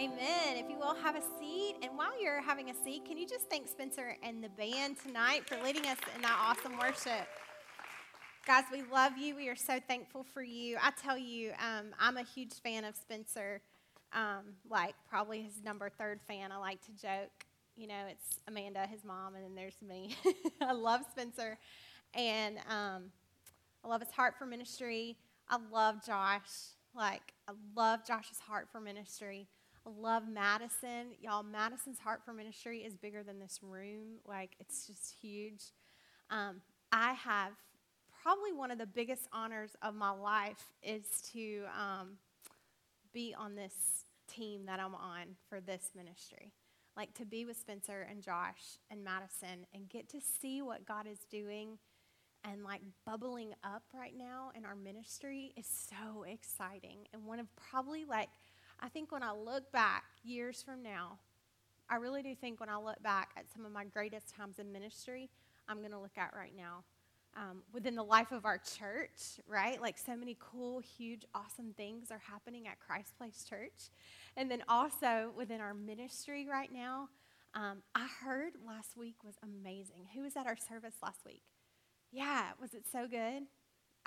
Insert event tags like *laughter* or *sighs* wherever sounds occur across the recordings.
Amen. If you will have a seat, and while you're having a seat, can you just thank Spencer and the band tonight for leading us in that awesome worship? Guys, we love you. We are so thankful for you. I tell you, um, I'm a huge fan of Spencer. Um, like probably his number third fan. I like to joke. You know, it's Amanda, his mom, and then there's me. *laughs* I love Spencer, and um, I love his heart for ministry. I love Josh. Like I love Josh's heart for ministry. I love Madison. Y'all, Madison's heart for ministry is bigger than this room. Like, it's just huge. Um, I have probably one of the biggest honors of my life is to um, be on this team that I'm on for this ministry. Like, to be with Spencer and Josh and Madison and get to see what God is doing and like bubbling up right now in our ministry is so exciting. And one of probably like, I think when I look back years from now, I really do think when I look back at some of my greatest times in ministry, I'm going to look at right now. Um, within the life of our church, right? Like so many cool, huge, awesome things are happening at Christ Place Church. And then also within our ministry right now, um, I heard last week was amazing. Who was at our service last week? Yeah, was it so good?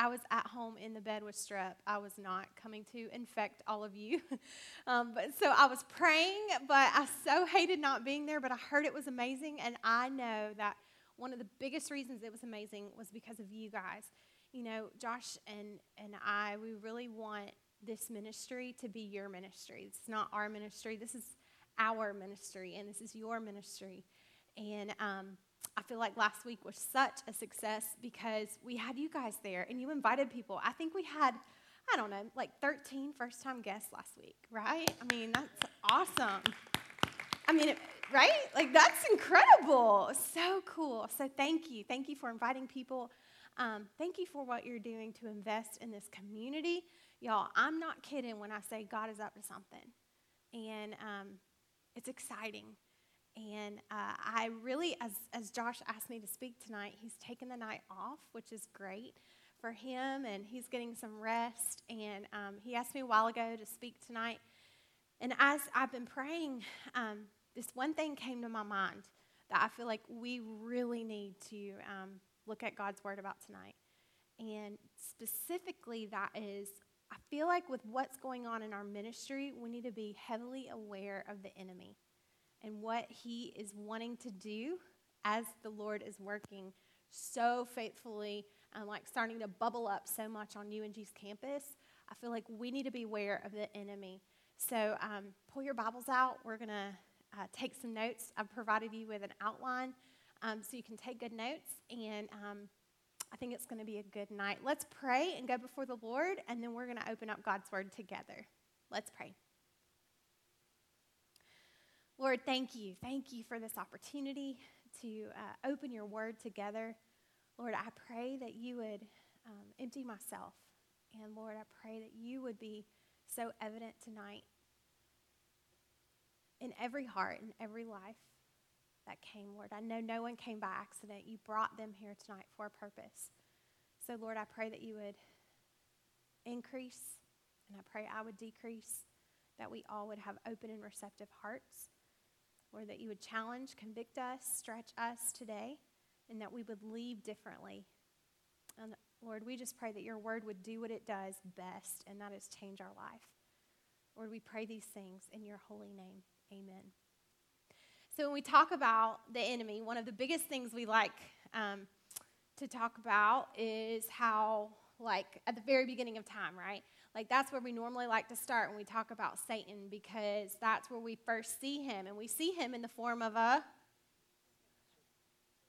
I was at home in the bed with strep. I was not coming to infect all of you. *laughs* um, but so I was praying, but I so hated not being there. But I heard it was amazing, and I know that one of the biggest reasons it was amazing was because of you guys. You know, Josh and and I, we really want this ministry to be your ministry. It's not our ministry. This is our ministry, and this is your ministry. And um, I feel like last week was such a success because we had you guys there and you invited people. I think we had, I don't know, like 13 first time guests last week, right? I mean, that's awesome. I mean, right? Like, that's incredible. So cool. So, thank you. Thank you for inviting people. Um, thank you for what you're doing to invest in this community. Y'all, I'm not kidding when I say God is up to something. And um, it's exciting. And uh, I really, as, as Josh asked me to speak tonight, he's taken the night off, which is great for him, and he's getting some rest. And um, he asked me a while ago to speak tonight. And as I've been praying, um, this one thing came to my mind that I feel like we really need to um, look at God's word about tonight. And specifically, that is, I feel like with what's going on in our ministry, we need to be heavily aware of the enemy and what He is wanting to do as the Lord is working so faithfully and like starting to bubble up so much on UNG's campus. I feel like we need to be aware of the enemy. So um, pull your Bibles out. We're going to uh, take some notes. I've provided you with an outline um, so you can take good notes. And um, I think it's going to be a good night. Let's pray and go before the Lord, and then we're going to open up God's Word together. Let's pray. Lord, thank you. Thank you for this opportunity to uh, open your word together. Lord, I pray that you would um, empty myself. And Lord, I pray that you would be so evident tonight in every heart, and every life that came, Lord. I know no one came by accident. You brought them here tonight for a purpose. So, Lord, I pray that you would increase, and I pray I would decrease, that we all would have open and receptive hearts Lord, that you would challenge, convict us, stretch us today, and that we would leave differently. And Lord, we just pray that your word would do what it does best, and that is change our life. Lord, we pray these things in your holy name. Amen. So, when we talk about the enemy, one of the biggest things we like um, to talk about is how, like, at the very beginning of time, right? Like, that's where we normally like to start when we talk about Satan because that's where we first see him. And we see him in the form of a.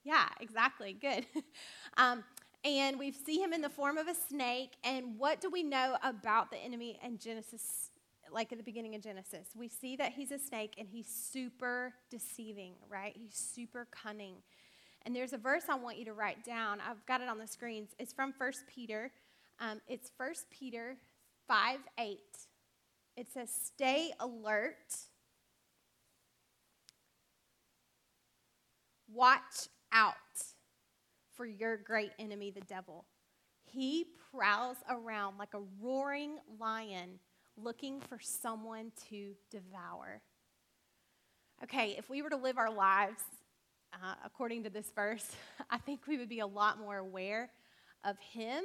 Yeah, exactly. Good. *laughs* um, and we see him in the form of a snake. And what do we know about the enemy in Genesis, like at the beginning of Genesis? We see that he's a snake and he's super deceiving, right? He's super cunning. And there's a verse I want you to write down. I've got it on the screens. It's from 1 Peter. Um, it's 1 Peter 5 8. It says, Stay alert. Watch out for your great enemy, the devil. He prowls around like a roaring lion looking for someone to devour. Okay, if we were to live our lives uh, according to this verse, *laughs* I think we would be a lot more aware of Him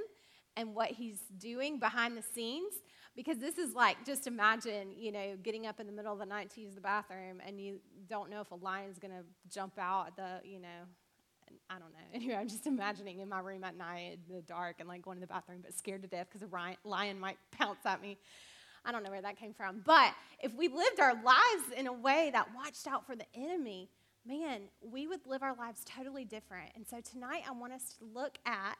and what He's doing behind the scenes. Because this is like, just imagine, you know, getting up in the middle of the night to use the bathroom and you don't know if a lion's going to jump out the, you know, I don't know. *laughs* Anyway, I'm just imagining in my room at night in the dark and like going to the bathroom, but scared to death because a lion might *laughs* pounce at me. I don't know where that came from. But if we lived our lives in a way that watched out for the enemy, man, we would live our lives totally different. And so tonight I want us to look at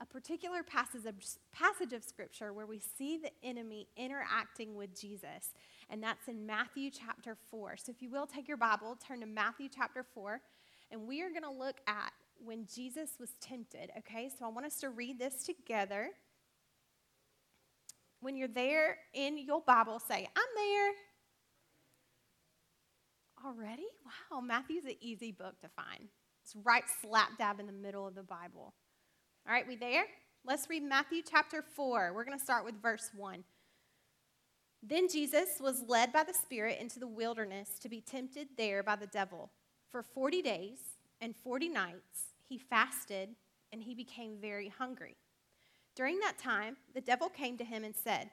a particular passage of, passage of scripture where we see the enemy interacting with Jesus. And that's in Matthew chapter 4. So if you will take your Bible, turn to Matthew chapter 4. And we are going to look at when Jesus was tempted, okay? So I want us to read this together. When you're there in your Bible, say, I'm there. Already? Wow, Matthew's an easy book to find. It's right slap dab in the middle of the Bible. All right, we there? Let's read Matthew chapter 4. We're going to start with verse 1. Then Jesus was led by the Spirit into the wilderness to be tempted there by the devil. For 40 days and 40 nights, he fasted and he became very hungry. During that time, the devil came to him and said,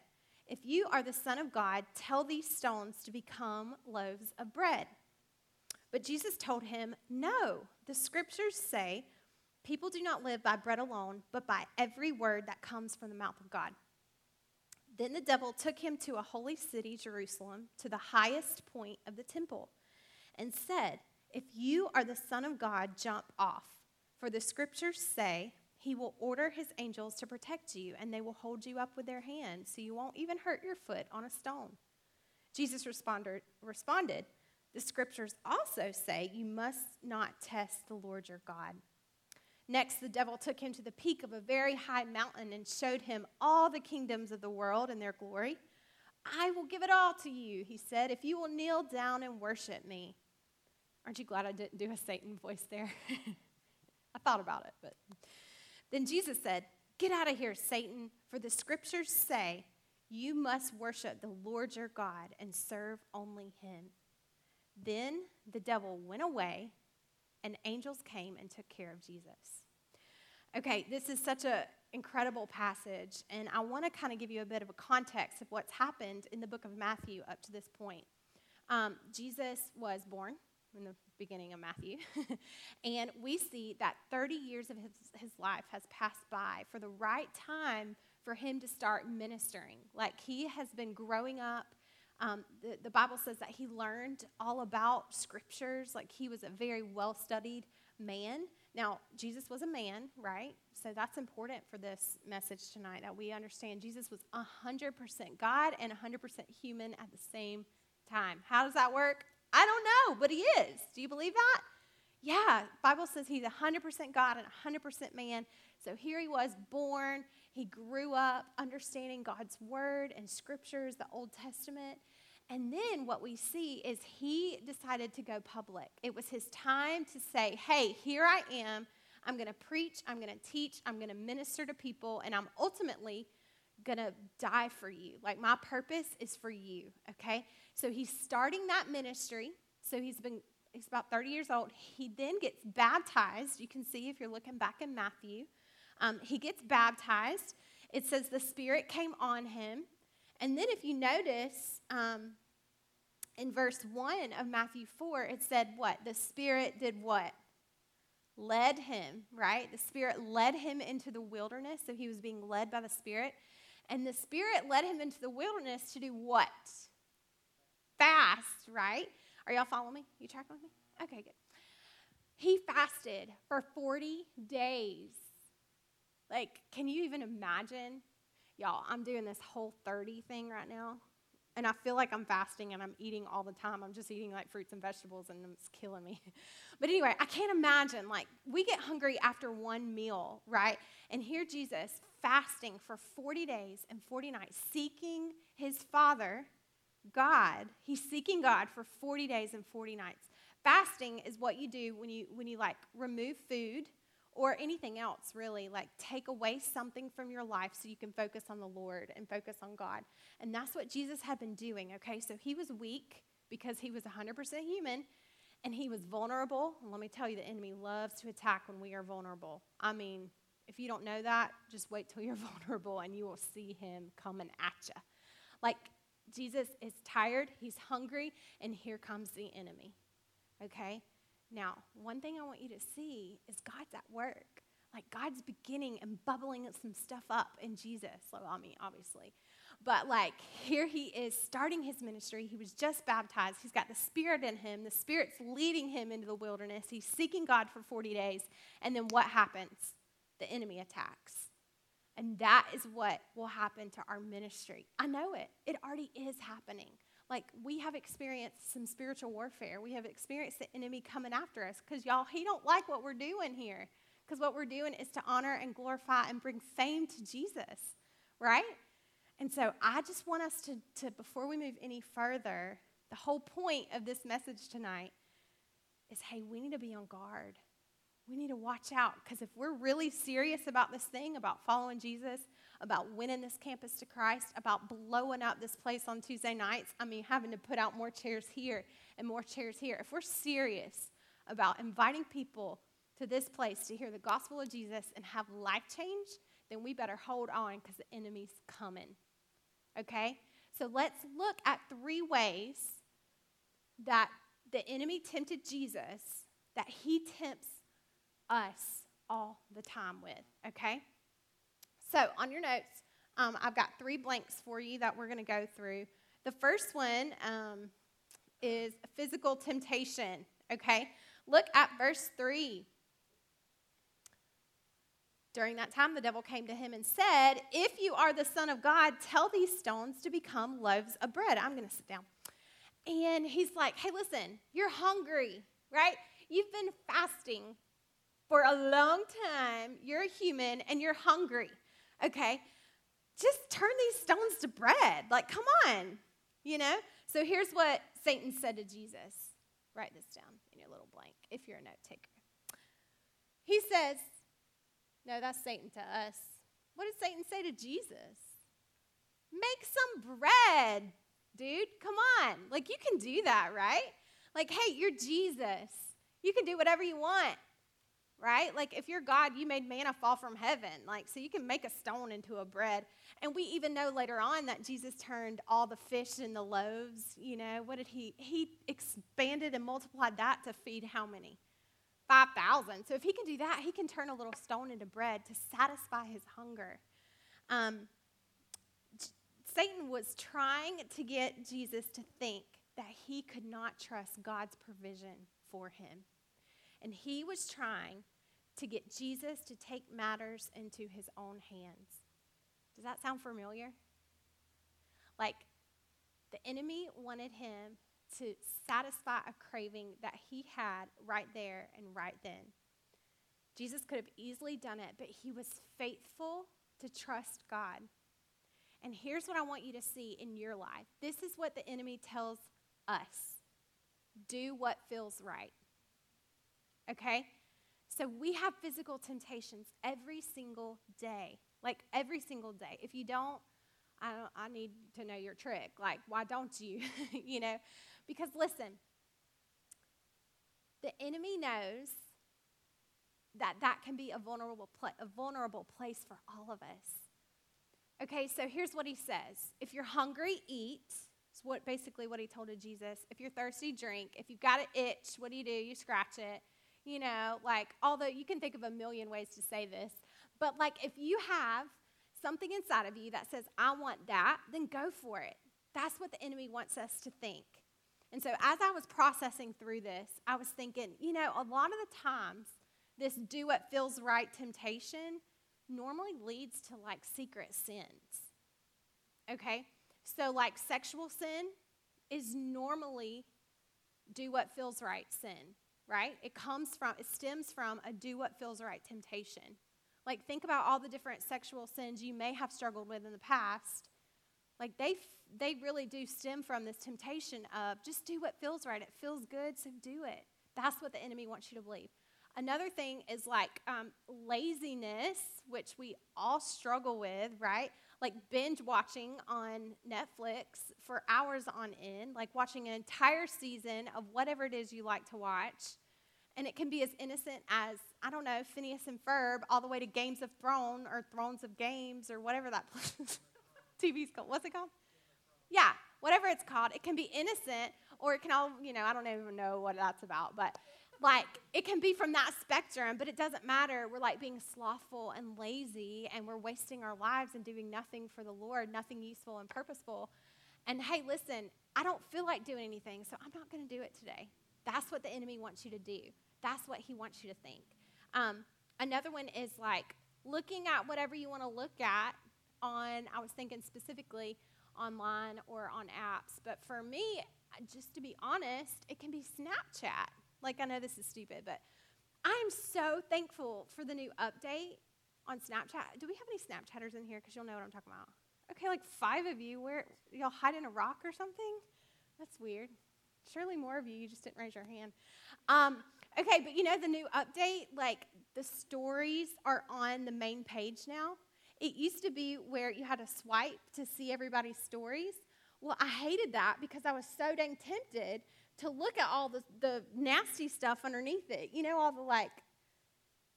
If you are the Son of God, tell these stones to become loaves of bread. But Jesus told him, No, the scriptures say, People do not live by bread alone, but by every word that comes from the mouth of God. Then the devil took him to a holy city, Jerusalem, to the highest point of the temple, and said, If you are the Son of God, jump off. For the scriptures say, He will order His angels to protect you, and they will hold you up with their hands, so you won't even hurt your foot on a stone. Jesus responded, responded The scriptures also say, You must not test the Lord your God. Next, the devil took him to the peak of a very high mountain and showed him all the kingdoms of the world and their glory. I will give it all to you, he said, if you will kneel down and worship me. Aren't you glad I didn't do a Satan voice there? *laughs* I thought about it, but. Then Jesus said, Get out of here, Satan, for the scriptures say, You must worship the Lord your God and serve only him. Then the devil went away and angels came and took care of Jesus. Okay, this is such an incredible passage, and I want to kind of give you a bit of a context of what's happened in the book of Matthew up to this point. Um, Jesus was born in the beginning of Matthew, *laughs* and we see that 30 years of his, his life has passed by for the right time for him to start ministering. Like he has been growing up um, the, the Bible says that he learned all about scriptures, like he was a very well studied man. Now, Jesus was a man, right? So that's important for this message tonight that we understand Jesus was 100% God and 100% human at the same time. How does that work? I don't know, but he is. Do you believe that? Yeah, Bible says he's 100% God and 100% man. So here he was born. He grew up understanding God's word and scriptures, the Old Testament. And then what we see is he decided to go public. It was his time to say, hey, here I am. I'm going to preach, I'm going to teach, I'm going to minister to people, and I'm ultimately going to die for you. Like my purpose is for you, okay? So he's starting that ministry. So he's been he's about 30 years old. He then gets baptized. You can see if you're looking back in Matthew. Um, he gets baptized. It says the Spirit came on him. And then if you notice um, in verse 1 of Matthew 4, it said what? The Spirit did what? Led him, right? The Spirit led him into the wilderness. So he was being led by the Spirit. And the Spirit led him into the wilderness to do what? Fast, right? Are y'all following me? You tracking with me? Okay, good. He fasted for 40 days. Like, can you even imagine? Y'all, I'm doing this whole 30 thing right now. And I feel like I'm fasting and I'm eating all the time. I'm just eating like fruits and vegetables and it's killing me. *laughs* but anyway, I can't imagine. Like, we get hungry after one meal, right? And here Jesus fasting for 40 days and 40 nights, seeking his Father God, he's seeking God for 40 days and 40 nights. Fasting is what you do when you when you like remove food or anything else, really. Like, take away something from your life so you can focus on the Lord and focus on God. And that's what Jesus had been doing, okay? So he was weak because he was 100% human and he was vulnerable. And let me tell you, the enemy loves to attack when we are vulnerable. I mean, if you don't know that, just wait till *laughs* you're vulnerable and you will see him coming at you. Like, Jesus is tired, he's hungry, and here comes the enemy, okay? Now, one thing I want you to see is God's at work. Like God's beginning and bubbling some stuff up in Jesus. So, I mean, obviously. But like here he is starting his ministry. He was just baptized. He's got the Spirit in him. The Spirit's leading him into the wilderness. He's seeking God for 40 days. And then what happens? The enemy attacks. And that is what will happen to our ministry. I know it. It already is happening. Like, we have experienced some spiritual warfare. We have experienced the enemy coming after us because, y'all, he don't like what we're doing here. Because what we're doing is to honor and glorify and bring fame to Jesus, right? And so I just want us to, to before we move any further, the whole point of this message tonight is hey, we need to be on guard. We need to watch out because if we're really serious about this thing, about following Jesus, about winning this campus to Christ, about blowing up this place on Tuesday nights. I mean, having to put out more chairs here and more chairs here. If we're serious about inviting people to this place to hear the gospel of Jesus and have life change, then we better hold on because the enemy's coming. Okay? So let's look at three ways that the enemy tempted Jesus that he tempts us all the time with. Okay? So, on your notes, um, I've got three blanks for you that we're going to go through. The first one um, is physical temptation. Okay? Look at verse 3. During that time, the devil came to him and said, If you are the Son of God, tell these stones to become loaves of bread. I'm going to sit down. And he's like, Hey, listen, you're hungry, right? You've been fasting for a long time. You're a human and you're hungry okay, just turn these stones to bread. Like, come on, you know? So here's what Satan said to Jesus. Write this down in your little blank if you're a note taker. He says, No, that's Satan to us. What did Satan say to Jesus? Make some bread, dude. Come on. Like, you can do that, right? Like, hey, you're Jesus. You can do whatever you want right? Like if you're God, you made manna fall from heaven. Like so you can make a stone into a bread. And we even know later on that Jesus turned all the fish and the loaves, you know, what did he he expanded and multiplied that to feed how many? 5,000. So if he can do that, he can turn a little stone into bread to satisfy his hunger. Um, Satan was trying to get Jesus to think that he could not trust God's provision for him. And he was trying to get Jesus to take matters into his own hands. Does that sound familiar? Like the enemy wanted him to satisfy a craving that he had right there and right then. Jesus could have easily done it, but he was faithful to trust God. And here's what I want you to see in your life this is what the enemy tells us do what feels right okay? So we have physical temptations every single day, like every single day. If you don't, I, don't, I need to know your trick. Like, why don't you? *laughs* you know? Because listen, the enemy knows that that can be a vulnerable, pl- a vulnerable place for all of us. Okay, so here's what he says If you're hungry, eat. It's what basically what he told to Jesus. If you're thirsty, drink. If you've got an itch, what do you do? You scratch it you know, like, although you can think of a million ways to say this, but like if you have something inside of you that says, I want that, then go for it. That's what the enemy wants us to think. And so as I was processing through this, I was thinking, you know, a lot of the times, this do what feels right temptation normally leads to like secret sins. Okay? So, like sexual sin is normally do what feels right sin right? It comes from, it stems from a do what feels right temptation. Like, think about all the different sexual sins you may have struggled with in the past. Like, they, they really do stem from this temptation of just do what feels right. It feels good, so do it. That's what the enemy wants you to believe. Another thing is like um, laziness, which we all struggle with, right? Like binge watching on Netflix for hours on end, like watching an entire season of whatever it is you like to watch. And it can be as innocent as, I don't know, Phineas and Ferb, all the way to Games of Thrones or Thrones of Games or whatever that *laughs* TV's called. What's it called? Yeah, whatever it's called. It can be innocent or it can all, you know, I don't even know what that's about, but like it can be from that spectrum, but it doesn't matter. We're like being slothful and lazy and we're wasting our lives and doing nothing for the Lord, nothing useful and purposeful. And hey, listen, I don't feel like doing anything, so I'm not going to do it today. That's what the enemy wants you to do. That's what he wants you to think. Um, another one is like looking at whatever you want to look at on, I was thinking specifically online or on apps, but for me, just to be honest, it can be Snapchat. Like, I know this is stupid, but I'm so thankful for the new update on Snapchat. Do we have any Snapchatters in here? Because you'll know what I'm talking about. Okay, like five of you. Where y'all hide in a rock or something? That's weird. Surely more of you. You just didn't raise your hand. Um, okay, but you know the new update. Like the stories are on the main page now. It used to be where you had to swipe to see everybody's stories. Well, I hated that because I was so dang tempted to look at all the, the nasty stuff underneath it. You know, all the like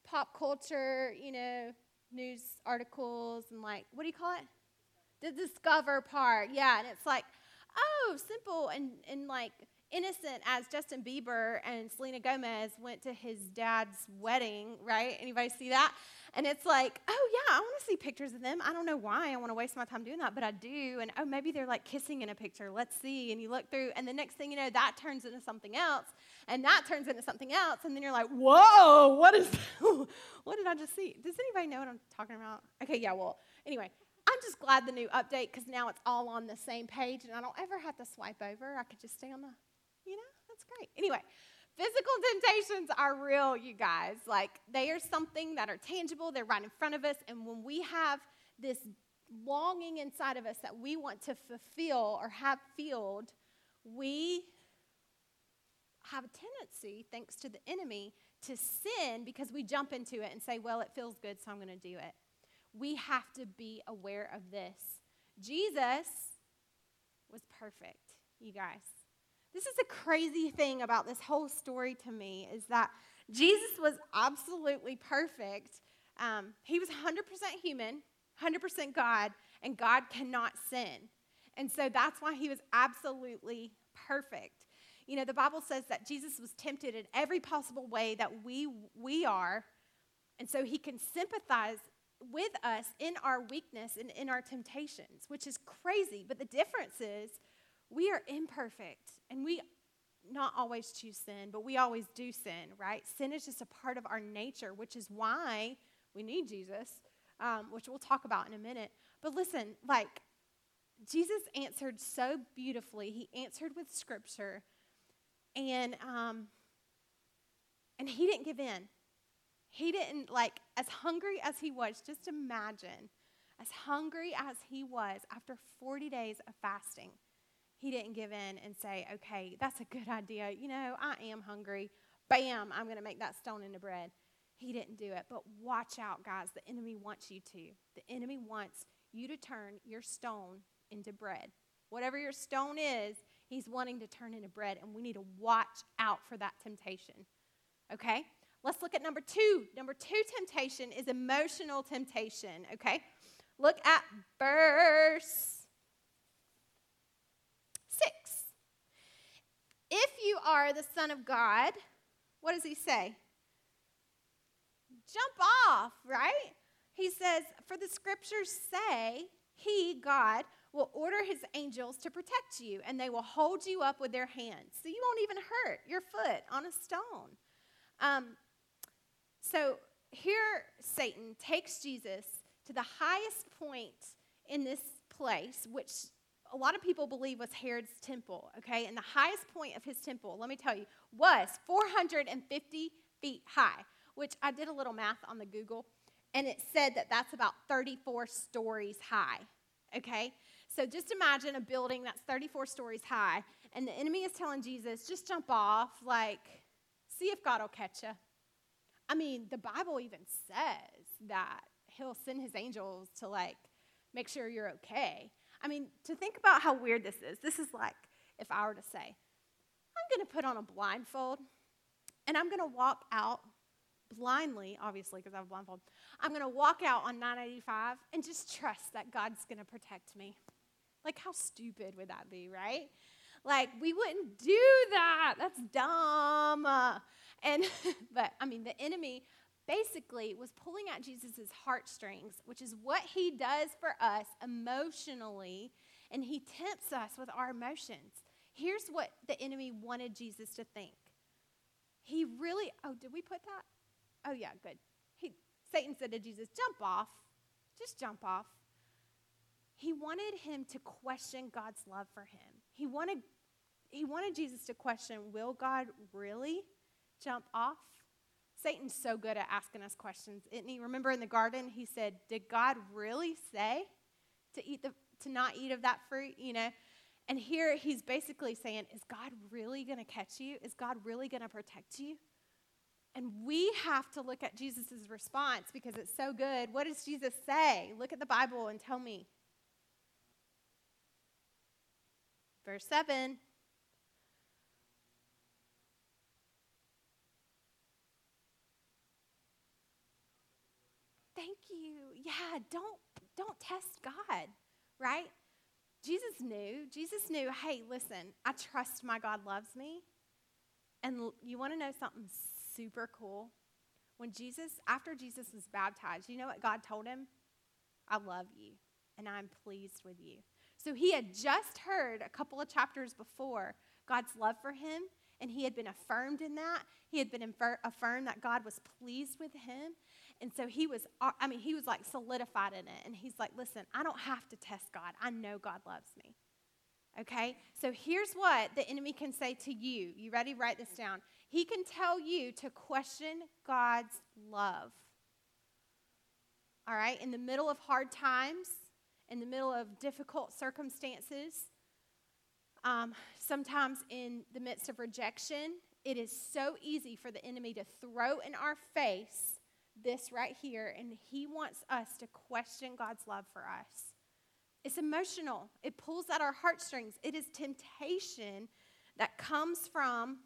pop culture, you know, news articles and like, what do you call it? The discover part. Yeah. And it's like, oh, simple and, and like innocent as Justin Bieber and Selena Gomez went to his dad's wedding, right? Anybody see that? And it's like, oh, yeah, I want to see pictures of them. I don't know why I want to waste my time doing that, but I do. And oh, maybe they're like kissing in a picture. Let's see. And you look through, and the next thing you know, that turns into something else, and that turns into something else. And then you're like, whoa, what is, *laughs* what did I just see? Does anybody know what I'm talking about? Okay, yeah, well, anyway. I'm just glad the new update because now it's all on the same page and I don't ever have to swipe over. I could just stay on the, you know, that's great. Anyway, Physical temptations are real, you guys. Like, they are something that are tangible, they're right in front of us. And when we have this longing inside of us that we want to fulfill or have filled, we have a tendency, thanks to the enemy, to sin because we jump into it and say, well, it feels good, so I'm going to do it. We have to be aware of this. Jesus was perfect, you guys. This is a crazy thing about this whole story to me is that Jesus was absolutely perfect. Um, he was 100% human, 100% God, and God cannot sin. And so that's why he was absolutely perfect. You know, the Bible says that Jesus was tempted in every possible way that we, we are. And so he can sympathize with us in our weakness and in our temptations, which is crazy. But the difference is we are imperfect and we not always choose sin, but we always do sin, right? Sin is just a part of our nature, which is why we need Jesus, um, which we'll talk about in a minute. But listen, like, Jesus answered so beautifully. He answered with scripture, and um, and he didn't give in. He didn't like as hungry as he was. Just imagine, as hungry as he was after 40 days of fasting he didn't give in and say, okay, that's a good idea. You know, I am hungry. Bam, I'm going to make that stone into bread. He didn't do it. But watch out, guys. The enemy wants you to. The enemy wants you to turn your stone into bread. Whatever your stone is, he's wanting to turn into bread, and we need to watch out for that temptation. Okay? Let's look at number two. Number two temptation is emotional temptation. Okay? Look at verse If you are the Son of God, what does he say? Jump off, right? He says, For the scriptures say, He, God, will order His angels to protect you, and they will hold you up with their hands. So you won't even hurt your foot on a stone. Um, so here, Satan takes Jesus to the highest point in this place, which a lot of people believe was Herod's temple, okay? And the highest point of his temple, let me tell you, was 450 feet high, which I did a little math on the Google, and it said that that's about 34 stories high, okay? So just imagine a building that's 34 stories high, and the enemy is telling Jesus, just jump off, like, see if God will catch you. I mean, the Bible even says that he'll send his angels to like make sure you're okay. I mean, to think about how weird this is, this is like if I were to say, I'm going to put on a blindfold and I'm going to walk out blindly, obviously, because I have a blindfold. I'm going to walk out on 985 and just trust that God's going to protect me. Like, how stupid would that be, right? Like, we wouldn't do that. That's dumb. And, *laughs* but, I mean, the enemy basically was pulling at Jesus' heartstrings, which is what he does for us emotionally, and he tempts us with our emotions. Here's what the enemy wanted Jesus to think. He really, oh, did we put that? Oh, yeah, good. He, Satan said to Jesus, jump off. Just jump off. He wanted him to question God's love for him. He wanted, he wanted Jesus to question, will God really jump off? Satan's so good at asking us questions, isn't he? Remember in the garden, he said, Did God really say to eat the to not eat of that fruit? You know? And here he's basically saying, Is God really gonna catch you? Is God really gonna protect you? And we have to look at Jesus' response because it's so good. What does Jesus say? Look at the Bible and tell me. Verse 7 Thank you. Yeah, don't don't test God, right? Jesus knew. Jesus knew, hey, listen, I trust my God loves me. And you want to know something super cool? When Jesus, after Jesus was baptized, you know what God told him? I love you and I'm pleased with you. So he had just heard a couple of chapters before God's love for him, and he had been affirmed in that. He had been infer- affirmed that God was pleased with him. And so he was, uh, I mean, he was like solidified in it. And he's like, listen, I don't have to test God. I know God loves me. Okay? So here's what the enemy can say to you. You ready? Write this down. He can tell you to question God's love. All right? In the middle of hard times, in the middle of difficult circumstances, um, sometimes in the midst of rejection, it is so easy for the enemy to throw in our face this right here, and he wants us to question God's love for us. It's emotional, it pulls at our heartstrings. It is temptation that comes from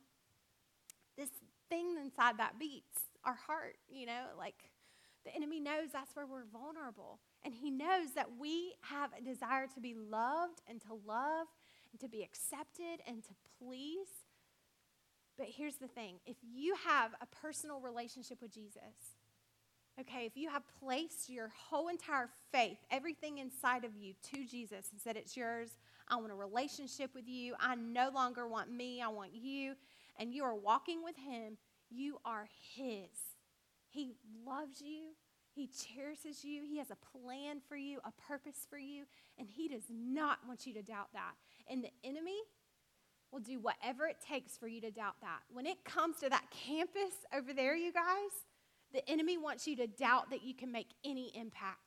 this thing inside that beats our heart, you know, like the enemy knows that's where we're vulnerable. And he knows that we have a desire to be loved and to love to be accepted and to please. But here's the thing if you have a personal relationship with Jesus, okay, if you have placed your whole entire faith, everything inside of you to Jesus and said, It's yours, I want a relationship with you, I no longer want me, I want you, and you are walking with Him, you are His. He loves you. He cherishes you. He has a plan for you, a purpose for you, and He does not want you to doubt that. And the enemy will do whatever it takes for you to doubt that. When it comes to that campus over there, you guys, the enemy wants you to doubt that you can make any impact.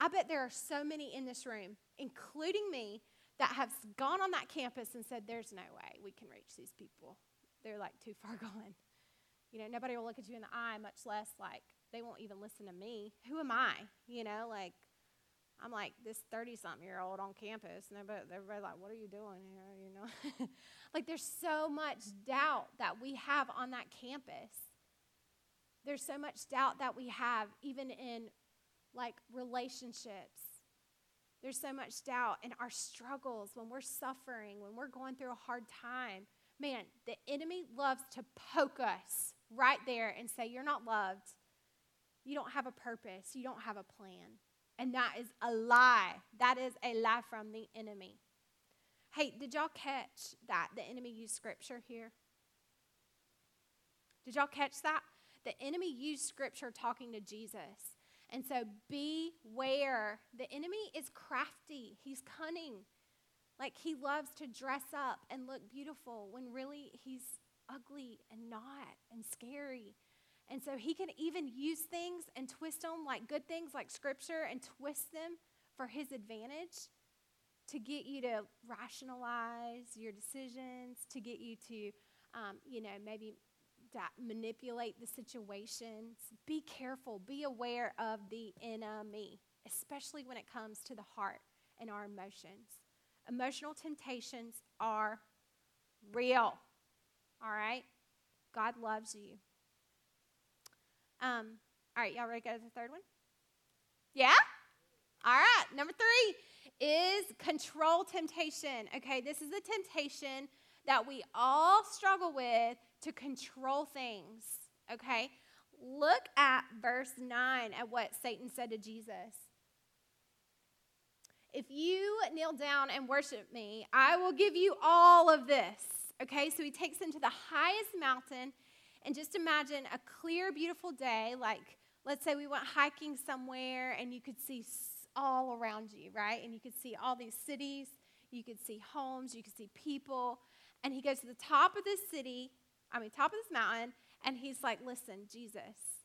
I bet there are so many in this room, including me, that have gone on that campus and said, There's no way we can reach these people. They're like too far *laughs* gone. You know, nobody will look at you in the eye, much less like they won't even listen to me. Who am I? You know, like I'm like this 30 something year old on campus, and everybody, everybody's like, What are you doing here? You know, *laughs* like there's so much doubt that we have on that campus there's so much doubt that we have, even in like relationships. There's so much doubt in our struggles when we're suffering, when we're going through a hard time. Man, the enemy loves to poke us right there and say, You're not loved. You don't have a purpose. You don't have a plan. And that is a lie. That is a lie from the enemy. Hey, did y'all catch that? The enemy used scripture here. Did y'all catch that? The enemy used scripture talking to Jesus. And so beware. The enemy is crafty, he's cunning. Like he loves to dress up and look beautiful when really he's ugly and not and scary. And so he can even use things and twist them like good things like scripture and twist them for his advantage to get you to rationalize your decisions, to get you to, um, you know, maybe manipulate the situations. Be careful, be aware of the enemy, especially when it comes to the heart and our emotions. Emotional temptations are real. All right? God loves you. Um, all right, y'all ready to go to the third one? Yeah? All right, number three is control temptation. Okay, this is the temptation that we all struggle with to control things. Okay, look at verse 9 at what Satan said to Jesus. If you kneel down and worship me, I will give you all of this. Okay, so he takes him to the highest mountain, and just imagine a clear, beautiful day, like let's say we went hiking somewhere and you could see all around you, right? And you could see all these cities, you could see homes, you could see people. And he goes to the top of this city, I mean, top of this mountain, and he's like, listen, Jesus,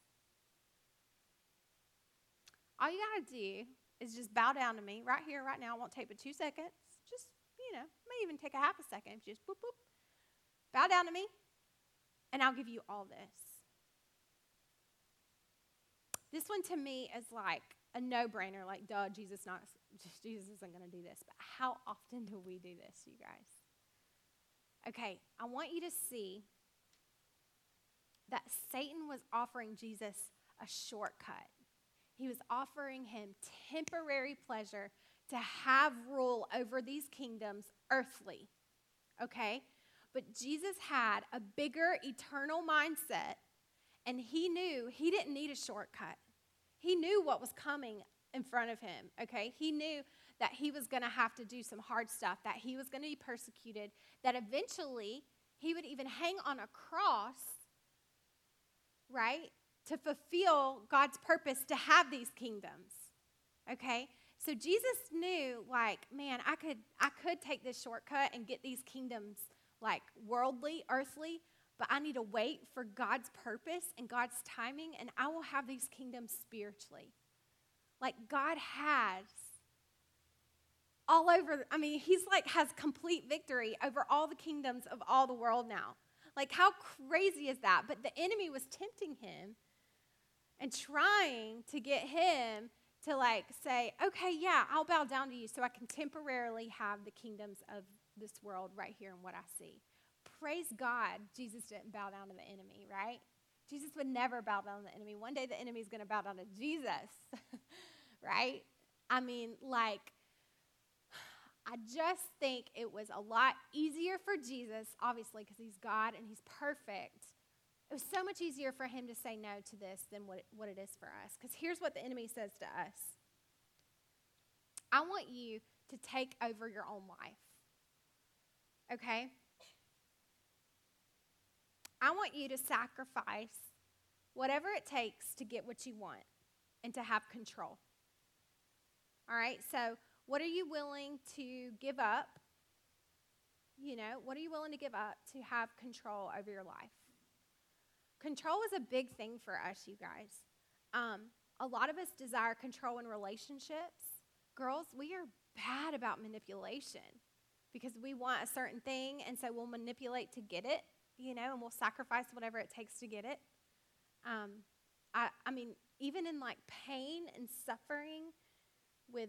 all you got to do is just bow down to me right here, right now. It won't take but two seconds. Just, you know, may even take a half a second. Just boop, boop. Bow down to me, and I'll give you all this. This one to me is like a no-brainer. Like, duh, Jesus not *laughs* Jesus isn't going to do this. But how often do we do this, you guys? Okay, I want you to see that Satan was offering Jesus a shortcut. He was offering him temporary pleasure to have rule over these kingdoms earthly. Okay? But Jesus had a bigger eternal mindset, and he knew he didn't need a shortcut. He knew what was coming in front of him, okay? He knew that he was going to have to do some hard stuff, that he was going to be persecuted, that eventually he would even hang on a cross, right, to fulfill God's purpose to have these kingdoms. Okay? So Jesus knew like, man, I could I could take this shortcut and get these kingdoms like worldly, earthly, but I need to wait for God's purpose and God's timing, and I will have these kingdoms spiritually. Like God has all over, I mean, He's like has complete victory over all the kingdoms of all the world now. Like, how crazy is that? But the enemy was tempting him and trying to get him to like say, okay, yeah, I'll bow down to you so I can temporarily have the kingdoms of this world right here and what I see. Praise God, Jesus didn't bow down to the enemy, right? Jesus would never bow down to the enemy. One day the enemy is going to bow down to Jesus, *laughs* right? I mean, like, *sighs* I just think it was a lot easier for Jesus, obviously, because he's God and he's perfect. It was so much easier for him to say no to this than what, what it is for us. Because here's what the enemy says to us I want you to take over your own life. Okay? I want you to sacrifice whatever it takes to get what you want and to have control. All right? So, what are you willing to give up? You know, what are you willing to give up to have control over your life? Control is a big thing for us, you guys. Um, a lot of us desire control in relationships. Girls, we are bad about manipulation because we want a certain thing, and so we'll manipulate to get it, you know, and we'll sacrifice whatever it takes to get it. Um, I, I mean, even in like pain and suffering with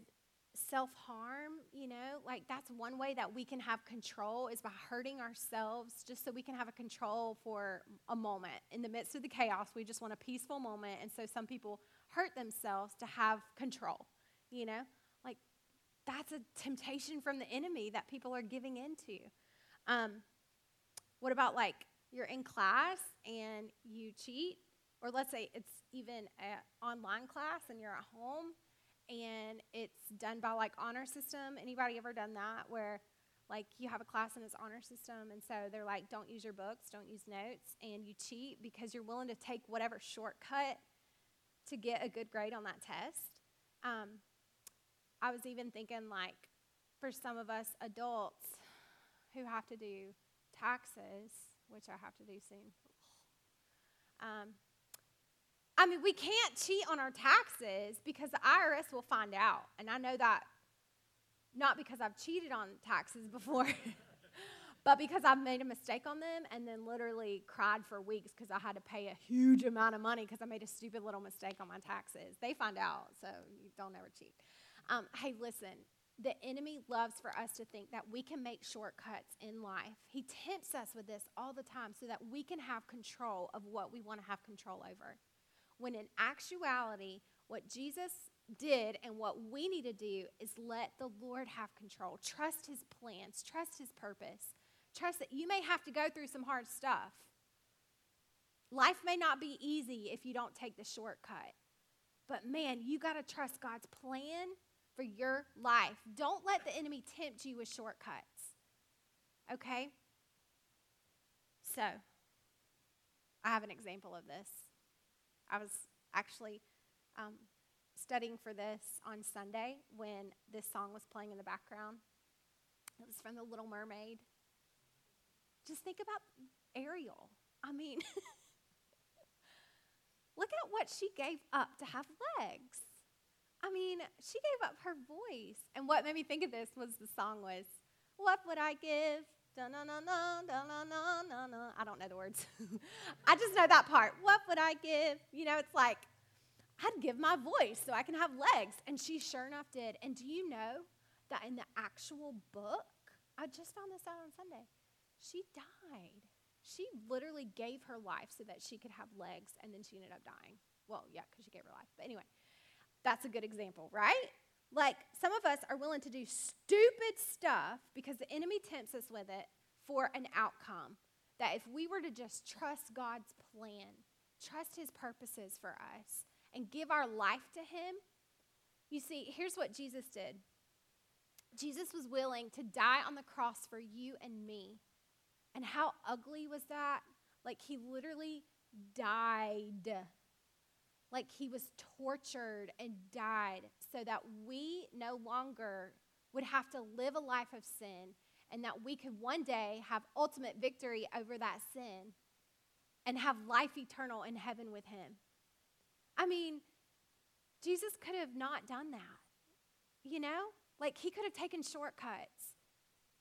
self harm, you know, like that's one way that we can have control is by hurting ourselves just so we can have a control for a moment. In the midst of the chaos, we just want a peaceful moment. And so some people hurt themselves to have control, you know, that's a temptation from the enemy that people are giving into. Um, what about like you're in class and you cheat? Or let's say it's even an online class and you're at home and it's done by like honor system. Anybody ever done that where like you have a class and it's honor system and so they're like don't use your books, don't use notes and you cheat because you're willing to take whatever shortcut to get a good grade on that test. Um, I was even thinking like for some of us adults who have to do taxes, which I have to do soon. Um, I mean, we can't cheat on our taxes because the IRS will find out. And I know that not because I've cheated on taxes *laughs* before, but because I've made a mistake on them and then literally cried for weeks because I had to pay a huge amount of money because I made a stupid little mistake on my taxes. They find out, so you don't ever cheat. Um, hey, listen, the enemy loves for us to think that we can make shortcuts in life. He tempts us with this all the time so that we can have control of what we want to have control over. When in actuality, what Jesus did and what we need to do is let the Lord have control. Trust his plans, trust his purpose. Trust that you may have to go through some hard stuff. Life may not be easy if you don't take the shortcut. But man, you got to trust God's plan for your life. Don't let the enemy tempt you with shortcuts. Okay? So, I have an example of this. I was actually um, studying for this on Sunday when this song was playing in the background. It was from The Little Mermaid. Just think about Ariel. I mean, *laughs* look at what she gave up to have legs. I mean, she gave up her voice. And what made me think of this was the song was, What would I give? I don't know the words. *laughs* I just know that part. What would I give? You know, it's like, I'd give my voice so I can have legs. And she sure enough did. And do you know that in the actual book, I just found this out on Sunday, she died. She literally gave her life so that she could have legs, and then she ended up dying. Well, yeah, because she gave her life. But anyway, that's a good example, right? Like some of us are willing to do stupid stuff because the enemy tempts us with it for an outcome. That if we were to just trust God's plan, trust his purposes for us, and give our life to him, you see, here's what Jesus did Jesus was willing to die on the cross for you and me. And how ugly was that? Like he literally died like he was tortured and died so that we no longer would have to live a life of sin and that we could one day have ultimate victory over that sin and have life eternal in heaven with him. I mean, Jesus could have not done that. You know? Like he could have taken shortcuts,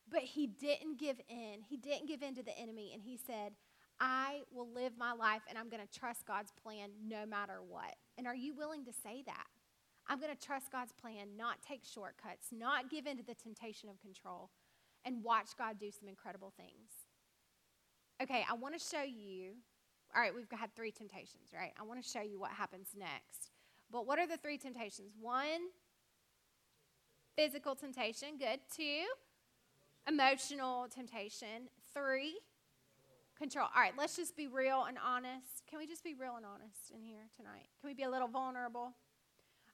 but he didn't give in. He didn't give in to the enemy and he said, I will live my life and I'm going to trust God's plan no matter what. And are you willing to say that? I'm going to trust God's plan, not take shortcuts, not give in to the temptation of control, and watch God do some incredible things. Okay, I want to show you. All right, we've had three temptations, right? I want to show you what happens next. But what are the three temptations? One, physical temptation. Good. Two, emotional temptation. Three, Control. All right, let's just be real and honest. Can we just be real and honest in here tonight? Can we be a little vulnerable?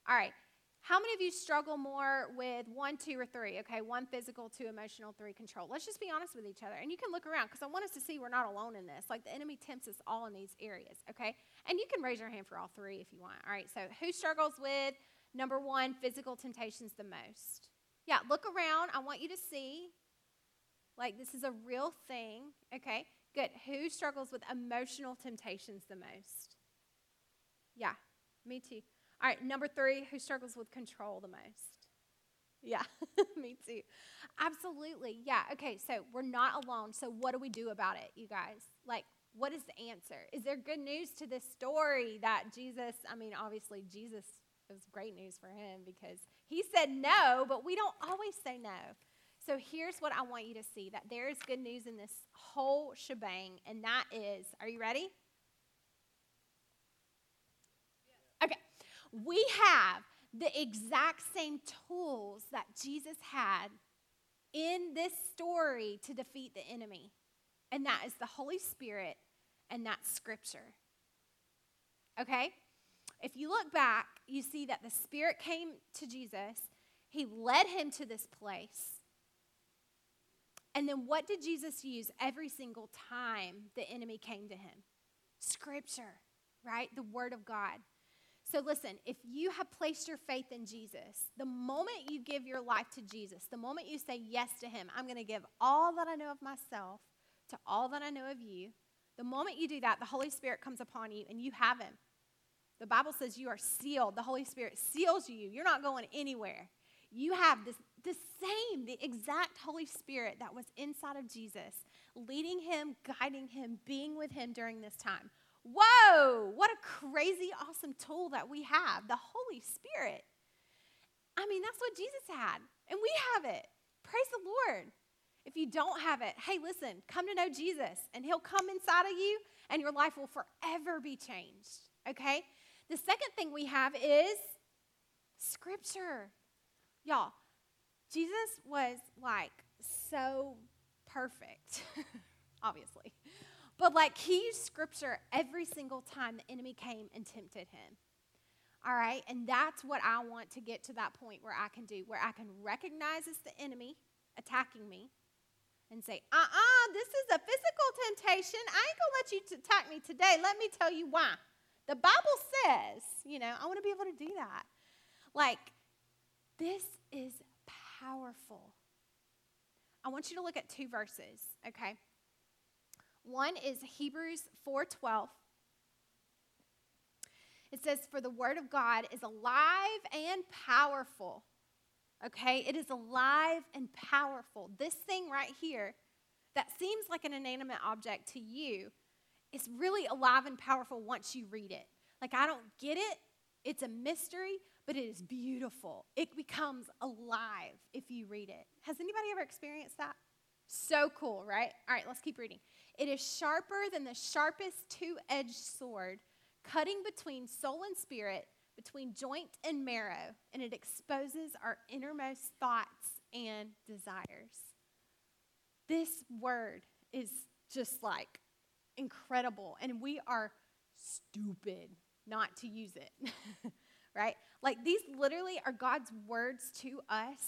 All right. How many of you struggle more with one, two, or three? Okay, one physical, two emotional, three control. Let's just be honest with each other. And you can look around because I want us to see we're not alone in this. Like the enemy tempts us all in these areas, okay? And you can raise your hand for all three if you want. All right, so who struggles with number one, physical temptations the most? Yeah, look around. I want you to see like this is a real thing, okay? Good. Who struggles with emotional temptations the most? Yeah, me too. All right, number three, who struggles with control the most? Yeah, *laughs* me too. Absolutely. Yeah. Okay, so we're not alone. So, what do we do about it, you guys? Like, what is the answer? Is there good news to this story that Jesus, I mean, obviously, Jesus, it was great news for him because he said no, but we don't always say no. So here's what I want you to see that there is good news in this whole shebang, and that is are you ready? Okay. We have the exact same tools that Jesus had in this story to defeat the enemy, and that is the Holy Spirit and that Scripture. Okay? If you look back, you see that the Spirit came to Jesus, He led him to this place. And then what did Jesus use every single time the enemy came to him? Scripture, right? The Word of God. So listen, if you have placed your faith in Jesus, the moment you give your life to Jesus, the moment you say yes to Him, I'm going to give all that I know of myself to all that I know of you, the moment you do that, the Holy Spirit comes upon you and you have Him. The Bible says you are sealed. The Holy Spirit seals you. You're not going anywhere. You have this the same, the exact Holy Spirit that was inside of Jesus, leading him, guiding him, being with him during this time. Whoa, what a crazy, awesome tool that we have the Holy Spirit. I mean, that's what Jesus had, and we have it. Praise the Lord. If you don't have it, hey, listen, come to know Jesus, and He'll come inside of you, and your life will forever be changed. Okay? The second thing we have is Scripture. Y'all, Jesus was like so perfect, *laughs* obviously. But like he used scripture every single time the enemy came and tempted him. All right? And that's what I want to get to that point where I can do, where I can recognize it's the enemy attacking me and say, uh uh-uh, uh this is a physical temptation. I ain't gonna let you attack me today. Let me tell you why. The Bible says, you know, I wanna be able to do that. Like, this is powerful. I want you to look at two verses, okay? One is Hebrews 4:12. It says, For the word of God is alive and powerful. Okay? It is alive and powerful. This thing right here that seems like an inanimate object to you is really alive and powerful once you read it. Like, I don't get it. It's a mystery, but it is beautiful. It becomes alive if you read it. Has anybody ever experienced that? So cool, right? All right, let's keep reading. It is sharper than the sharpest two edged sword, cutting between soul and spirit, between joint and marrow, and it exposes our innermost thoughts and desires. This word is just like incredible, and we are stupid not to use it, *laughs* right? Like these literally are God's words to us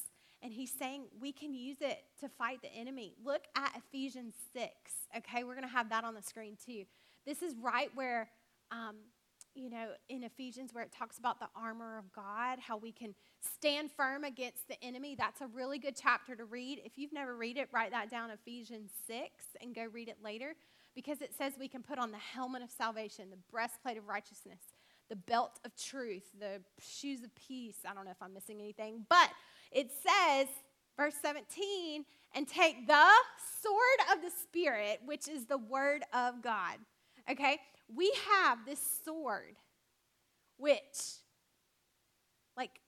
and he's saying we can use it to fight the enemy. Look at Ephesians 6, okay? We're to have that on the screen too. This is right where, um, you know, in Ephesians, where it talks about the armor of God, how we can stand firm against the enemy. That's a really good chapter to read. If you've never read it, write that down, Ephesians 6, and go read it later because it says we can put on the helmet of salvation, the breastplate of righteousness, the belt of truth, the shoes of peace. I don't know if I'm missing anything, but it says, verse 17, and take the sword of the Spirit, which is the word of God. Okay? We have this sword, which, like,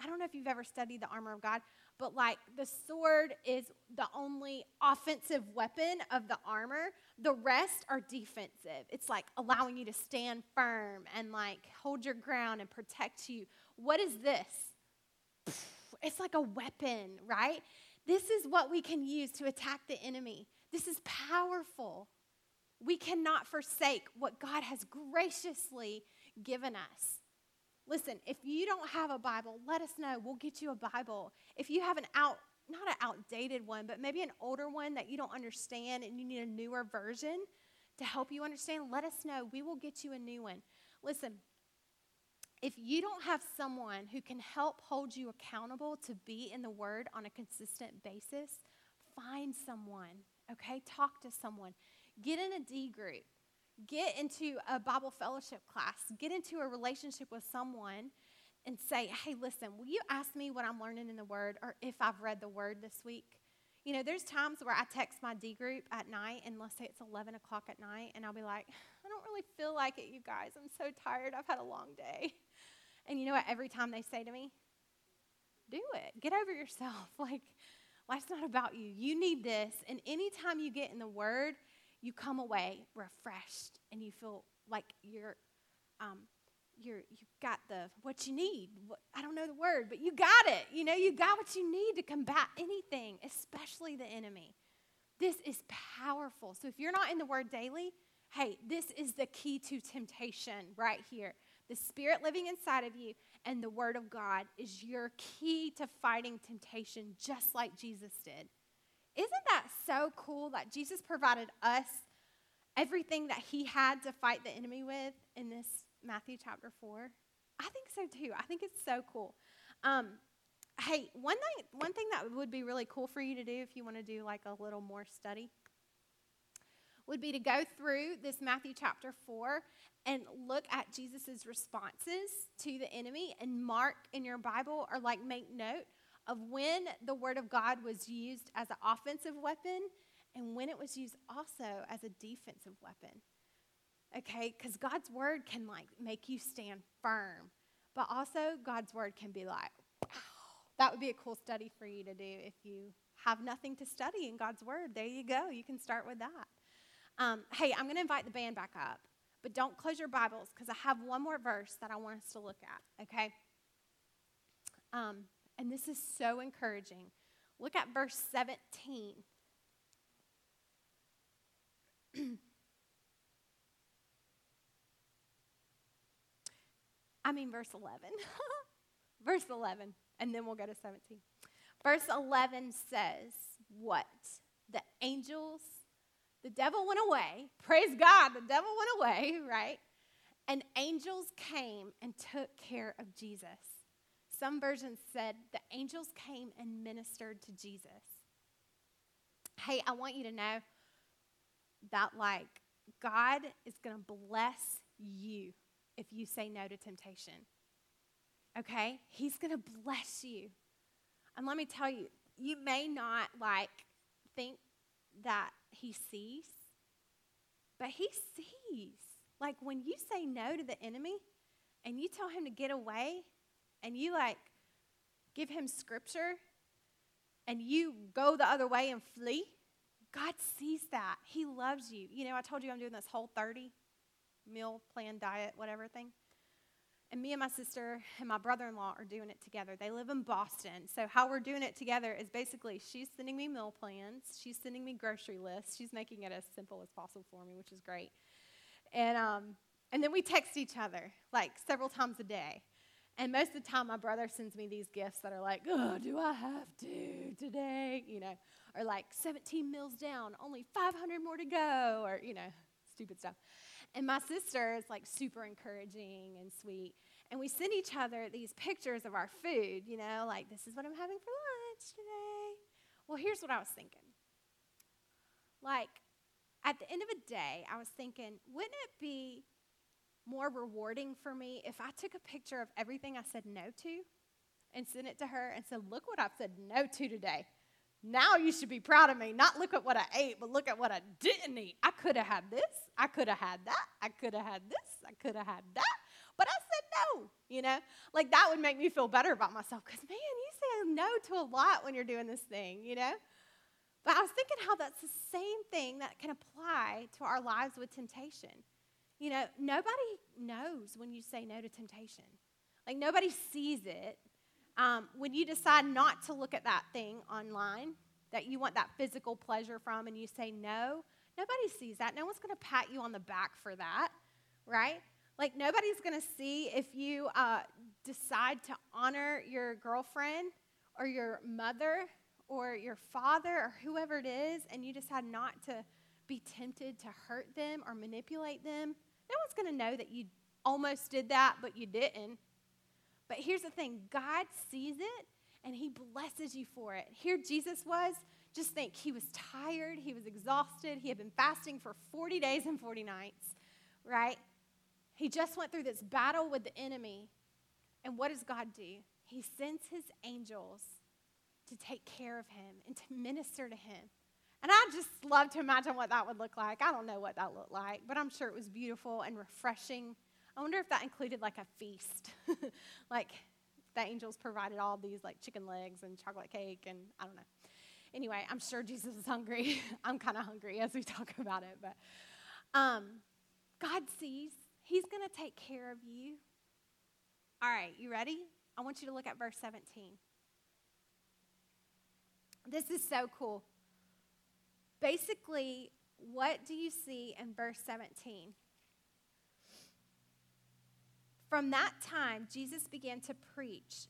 I don't know if you've ever studied the armor of God, but like the sword is the only offensive weapon of the armor. The rest are defensive. It's like allowing you to stand firm and like hold your ground and protect you. What is this? It's like a weapon, right? This is what we can use to attack the enemy. This is powerful. We cannot forsake what God has graciously given us. Listen, if you don't have a Bible, let us know. We'll get you a Bible. If you have an out, not an outdated one, but maybe an older one that you don't understand and you need a newer version to help you understand, let us know. We will get you a new one. Listen, if you don't have someone who can help hold you accountable to be in the Word on a consistent basis, find someone, okay? Talk to someone. Get in a D group. Get into a Bible fellowship class. Get into a relationship with someone and say, hey, listen, will you ask me what I'm learning in the Word or if I've read the Word this week? You know, there's times where I text my D group at night, and let's say it's 11 o'clock at night, and I'll be like, I don't really feel like it, you guys. I'm so tired. I've had a long day. And you know what? Every time they say to me, do it. Get over yourself. *laughs* Like, life's not about you. You need this. And anytime you get in the Word, you come away refreshed and you feel like you're, um, you're, you got the what you need. I don't know the word, but you got it. You know, you got what you need to combat anything, especially the enemy. This is powerful. So if you're not in the Word daily, hey, this is the key to temptation right here the Spirit living inside of you, and the Word of God is your key to fighting temptation, just like Jesus did. Isn't that so cool that Jesus provided us everything that He had to fight the enemy with in this Matthew chapter 4? I think so too. I think it's so cool. Um, hey, one thing, one thing that would be really cool for you to do if you want to do like a little more study would be to go through this Matthew chapter 4 and look at Jesus' responses to the enemy and mark in your Bible or like make note of when the word of God was used as an offensive weapon and when it was used also as a defensive weapon. Okay, because God's word can like make you stand firm, but also God's word can be like, wow. That would be a cool study for you to do if you have nothing to study in God's word. There you go. You can start with that. Um, hey, I'm going to invite the band back up, but don't close your Bibles because I have one more verse that I want us to look at. Okay. Um, and this is so encouraging. Look at verse 17. *clears throat* I mean, verse 11. *laughs* verse 11, and then we'll go to 17. Verse 11 says, What? The angels, the devil went away. Praise God, the devil went away, *laughs* right? And angels came and took care of Jesus. Some versions said the angels came and ministered to Jesus. Hey, I want you to know that, like, God is going to bless you if you say no to temptation. Okay? He's going to bless you. And let me tell you, you may not, like, think that He sees, but He sees. Like, when you say no to the enemy and you tell him to get away, and you like give him scripture and you go the other way and flee, God sees that. He loves you. You know, I told you I'm doing this whole 30 meal plan diet, whatever thing. And me and my sister and my brother in law are doing it together. They live in Boston. So, how we're doing it together is basically she's sending me meal plans, she's sending me grocery lists, she's making it as simple as possible for me, which is great. And, um, and then we text each other like several times a day. And most of the time, my brother sends me these GIFs that are like, oh, do I have to today? You know, or like 17 meals down, only 500 more to go, or, you know, stupid stuff. And my sister is like super encouraging and sweet. And we send each other these pictures of our food, you know, like, this is what I'm having for lunch today. Well, here's what I was thinking. Like, at the end of a day, I was thinking, wouldn't it be more rewarding for me if I took a picture of everything I said no to and sent it to her and said, Look what I've said no to today. Now you should be proud of me. Not look at what I ate, but look at what I didn't eat. I could have had this. I could have had that. I could have had this. I could have had that. But I said no, you know? Like that would make me feel better about myself because, man, you say no to a lot when you're doing this thing, you know? But I was thinking how that's the same thing that can apply to our lives with temptation. You know, nobody knows when you say no to temptation. Like, nobody sees it. Um, when you decide not to look at that thing online that you want that physical pleasure from and you say no, nobody sees that. No one's going to pat you on the back for that, right? Like, nobody's going to see if you uh, decide to honor your girlfriend or your mother or your father or whoever it is and you decide not to be tempted to hurt them or manipulate them. No one's going to know that you almost did that, but you didn't. But here's the thing God sees it and he blesses you for it. Here Jesus was. Just think, he was tired, he was exhausted, he had been fasting for 40 days and 40 nights, right? He just went through this battle with the enemy. And what does God do? He sends his angels to take care of him and to minister to him. And I just love to imagine what that would look like. I don't know what that looked like, but I'm sure it was beautiful and refreshing. I wonder if that included like a feast. *laughs* like the angels provided all these like chicken legs and chocolate cake and I don't know. Anyway, I'm sure Jesus is hungry. *laughs* I'm kind of hungry as we *laughs* talk about it, but um, God sees. He's going to take care of you. All right, you ready? I want you to look at verse 17. This is so cool basically, what do you see in verse 17? From that time, Jesus began to preach,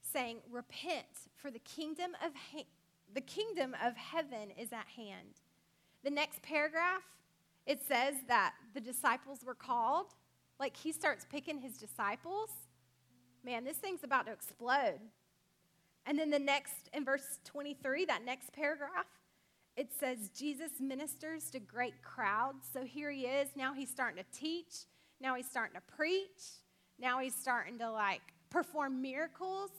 saying, Repent, for the kingdom of, he- the kingdom of heaven is at hand. The next paragraph, it says that the disciples were called. Like he starts picking his disciples. Man, this thing's about to explode. And then the next, in verse 23, that next paragraph, it says Jesus ministers to great crowds. So here he is. Now he's starting to teach. Now he's starting to preach. Now he's starting to like perform miracles.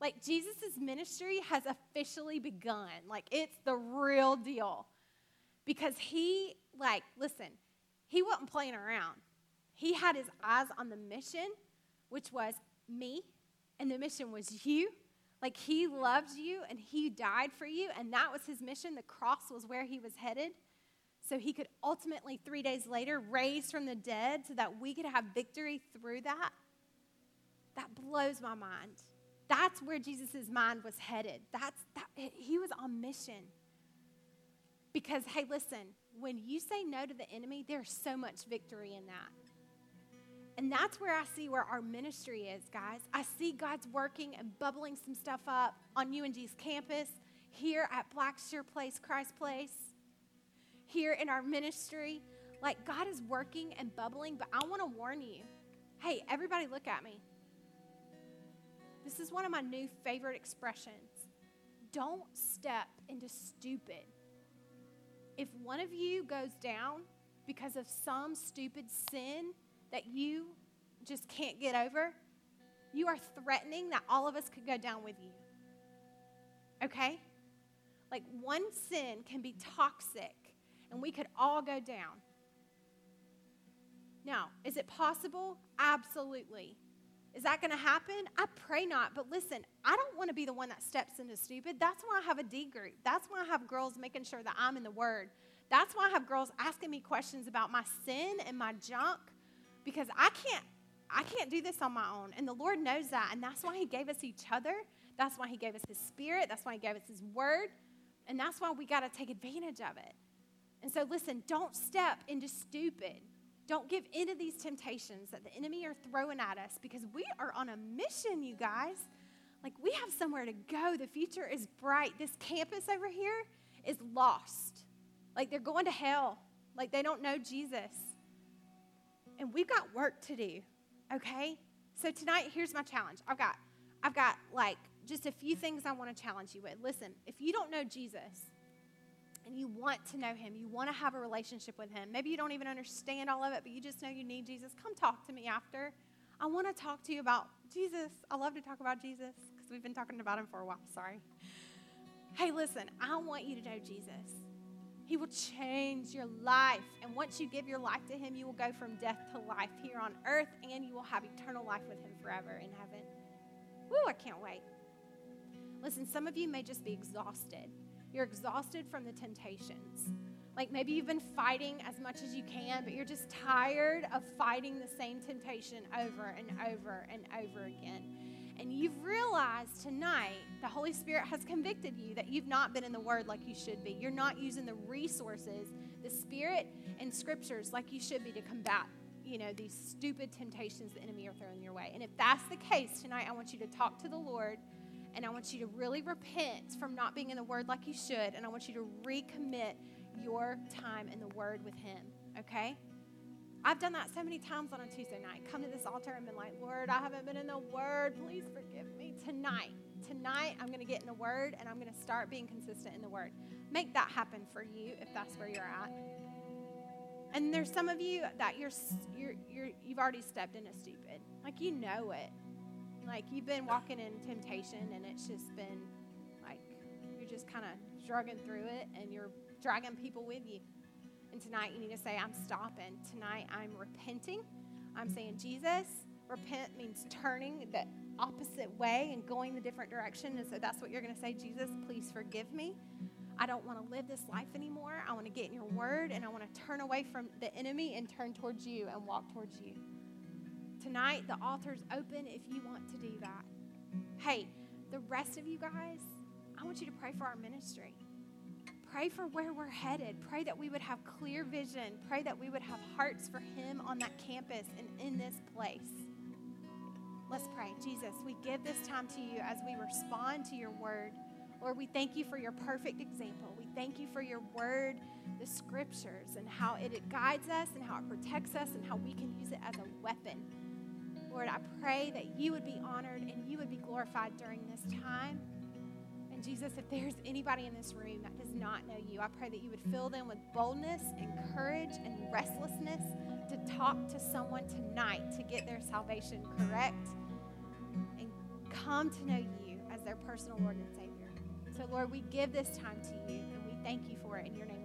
Like Jesus' ministry has officially begun. Like it's the real deal. Because he, like, listen, he wasn't playing around. He had his eyes on the mission, which was me, and the mission was you. Like he loved you and he died for you, and that was his mission. The cross was where he was headed. So he could ultimately, three days later, raise from the dead so that we could have victory through that. That blows my mind. That's where Jesus' mind was headed. That's that he was on mission. Because hey, listen, when you say no to the enemy, there's so much victory in that. And that's where I see where our ministry is, guys. I see God's working and bubbling some stuff up on UNG's campus, here at Blackshear Place, Christ Place, here in our ministry. Like God is working and bubbling, but I want to warn you. Hey, everybody look at me. This is one of my new favorite expressions. Don't step into stupid. If one of you goes down because of some stupid sin that you just can't get over, you are threatening that all of us could go down with you. Okay? Like one sin can be toxic and we could all go down. Now, is it possible? Absolutely. Is that going to happen? I pray not. But listen, I don't want to be the one that steps into stupid. That's why I have a D group. That's why I have girls making sure that I'm in the Word. That's why I have girls asking me questions about my sin and my junk because I can't I can't do this on my own. And the Lord knows that. And that's why He gave us each other. That's why He gave us His Spirit. That's why He gave us His Word. And that's why we got to take advantage of it. And so, listen, don't step into stupid. Don't give in to these temptations that the enemy are throwing at us because we are on a mission, you guys. Like, we have somewhere to go. The future is bright. This campus over here is lost. Like, they're going to hell. Like, they don't know Jesus. And we've got work to do, okay? So, tonight, here's my challenge. I've got, I've got like just a few things I want to challenge you with. Listen, if you don't know Jesus, and you want to know him, you want to have a relationship with him. Maybe you don't even understand all of it, but you just know you need Jesus. Come talk to me after. I want to talk to you about Jesus. I love to talk about Jesus because we've been talking about him for a while. Sorry. Hey, listen, I want you to know Jesus. He will change your life. And once you give your life to him, you will go from death to life here on earth, and you will have eternal life with him forever in heaven. Woo, I can't wait. Listen, some of you may just be exhausted. You're exhausted from the temptations. Like maybe you've been fighting as much as you can, but you're just tired of fighting the same temptation over and over and over again. And you've realized tonight the Holy Spirit has convicted you that you've not been in the Word like you should be. You're not using the resources, the Spirit and Scriptures like you should be to combat, you know, these stupid temptations the enemy are throwing your way. And if that's the case tonight, I want you to talk to the Lord and I want you to really repent from not being in the Word like you should. And I want you to recommit your time in the Word with Him, okay? I've done that so many times on a Tuesday night. Come to this altar and been like, Lord, I haven't been in the Word. Please forgive me. Tonight, tonight, I'm going to get in the Word and I'm going to start being consistent in the Word. Make that happen for you if that's where you're at. And there's some of you that you're, you're, you're, you've already stepped into stupid. Like, you know it. Like you've been walking in temptation and it's just been like you're just kind of struggling through it and you're dragging people with you. And tonight you need to say, I'm stopping. Tonight I'm repenting. I'm saying, Jesus, repent means turning the opposite way and going the different direction. And so that's what you're going to say, Jesus, please forgive me. I don't want to live this life anymore. I want to get in your word and I want to turn away from the enemy and turn towards you and walk towards you. Tonight, the altar's open if you want to do that. Hey, the rest of you guys, I want you to pray for our ministry. Pray for where we're headed. Pray that we would have clear vision. Pray that we would have hearts for Him on that campus and in this place. Let's pray. Jesus, we give this time to you as we respond to your word. Lord, we thank you for your perfect example. We thank you for your word, the scriptures, and how it guides us and how it protects us and how we can use it as a weapon Lord, I pray that you would be honored and you would be glorified during this time. Jesus, if there's anybody in this room that does not know you, I pray that you would fill them with boldness and courage and restlessness to talk to someone tonight to get their salvation correct and come to know you as their personal Lord and Savior. So, Lord, we give this time to you and we thank you for it. In your name.